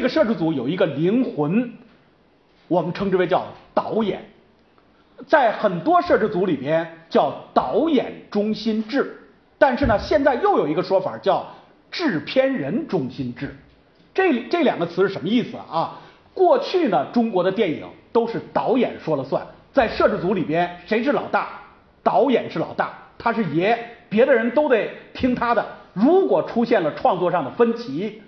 这个摄制组有一个灵魂，我们称之为叫导演，在很多摄制组里边叫导演中心制，但是呢，现在又有一个说法叫制片人中心制。这这两个词是什么意思啊？过去呢，中国的电影都是导演说了算，在摄制组里边谁是老大？导演是老大，他是爷，别的人都得听他的。如果出现了创作上的分歧，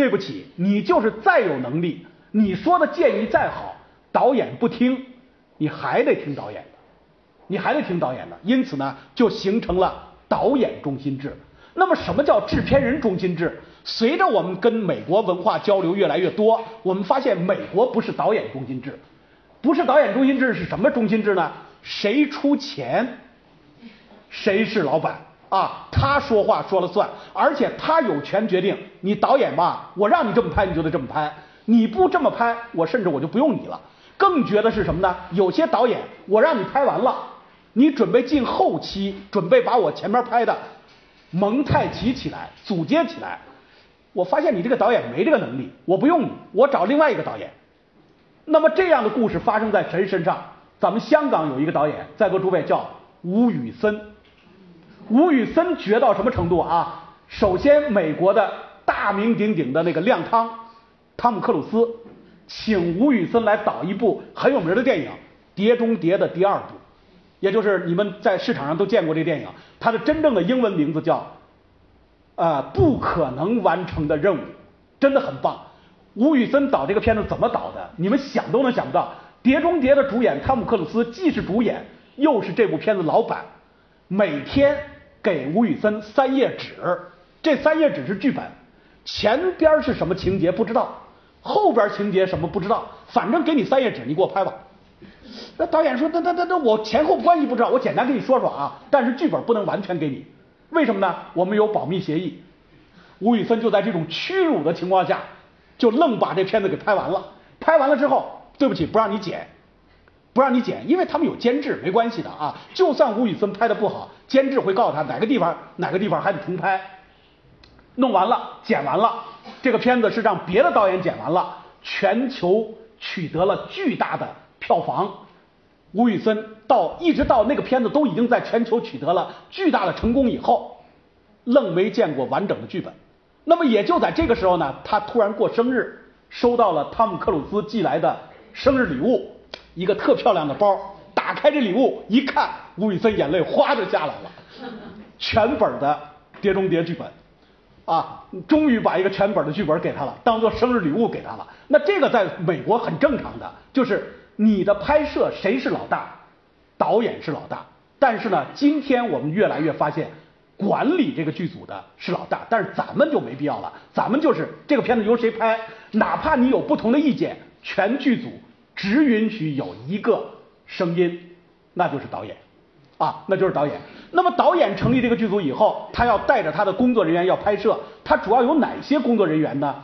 对不起，你就是再有能力，你说的建议再好，导演不听，你还得听导演的，你还得听导演的。因此呢，就形成了导演中心制。那么，什么叫制片人中心制？随着我们跟美国文化交流越来越多，我们发现美国不是导演中心制，不是导演中心制是什么中心制呢？谁出钱，谁是老板啊？他说话说了算，而且他有权决定。你导演吧，我让你这么拍，你就得这么拍。你不这么拍，我甚至我就不用你了。更绝的是什么呢？有些导演，我让你拍完了，你准备进后期，准备把我前面拍的蒙太奇起来，组接起来。我发现你这个导演没这个能力，我不用你，我找另外一个导演。那么这样的故事发生在谁身上？咱们香港有一个导演，在座诸位叫吴宇森。吴宇森绝到什么程度啊？首先，美国的大名鼎鼎的那个亮汤汤姆克鲁斯，请吴宇森来导一部很有名的电影《碟中谍》的第二部，也就是你们在市场上都见过这电影，它的真正的英文名字叫。啊，不可能完成的任务，真的很棒。吴宇森导这个片子怎么导的？你们想都能想不到。《碟中谍》的主演汤姆克鲁斯既是主演，又是这部片子老板，每天给吴宇森三页纸，这三页纸是剧本，前边是什么情节不知道，后边情节什么不知道，反正给你三页纸，你给我拍吧。那导演说，那那那那我前后关系不知道，我简单跟你说说啊，但是剧本不能完全给你。为什么呢？我们有保密协议。吴宇森就在这种屈辱的情况下，就愣把这片子给拍完了。拍完了之后，对不起，不让你剪，不让你剪，因为他们有监制，没关系的啊。就算吴宇森拍的不好，监制会告诉他哪个地方哪个地方还得重拍。弄完了，剪完了，这个片子是让别的导演剪完了，全球取得了巨大的票房。吴宇森到一直到那个片子都已经在全球取得了巨大的成功以后，愣没见过完整的剧本。那么也就在这个时候呢，他突然过生日，收到了汤姆克鲁斯寄来的生日礼物，一个特漂亮的包。打开这礼物一看，吴宇森眼泪哗就下来了，全本的《碟中谍》剧本啊，终于把一个全本的剧本给他了，当做生日礼物给他了。那这个在美国很正常的，就是。你的拍摄谁是老大？导演是老大。但是呢，今天我们越来越发现，管理这个剧组的是老大。但是咱们就没必要了，咱们就是这个片子由谁拍，哪怕你有不同的意见，全剧组只允许有一个声音，那就是导演啊，那就是导演。那么导演成立这个剧组以后，他要带着他的工作人员要拍摄，他主要有哪些工作人员呢？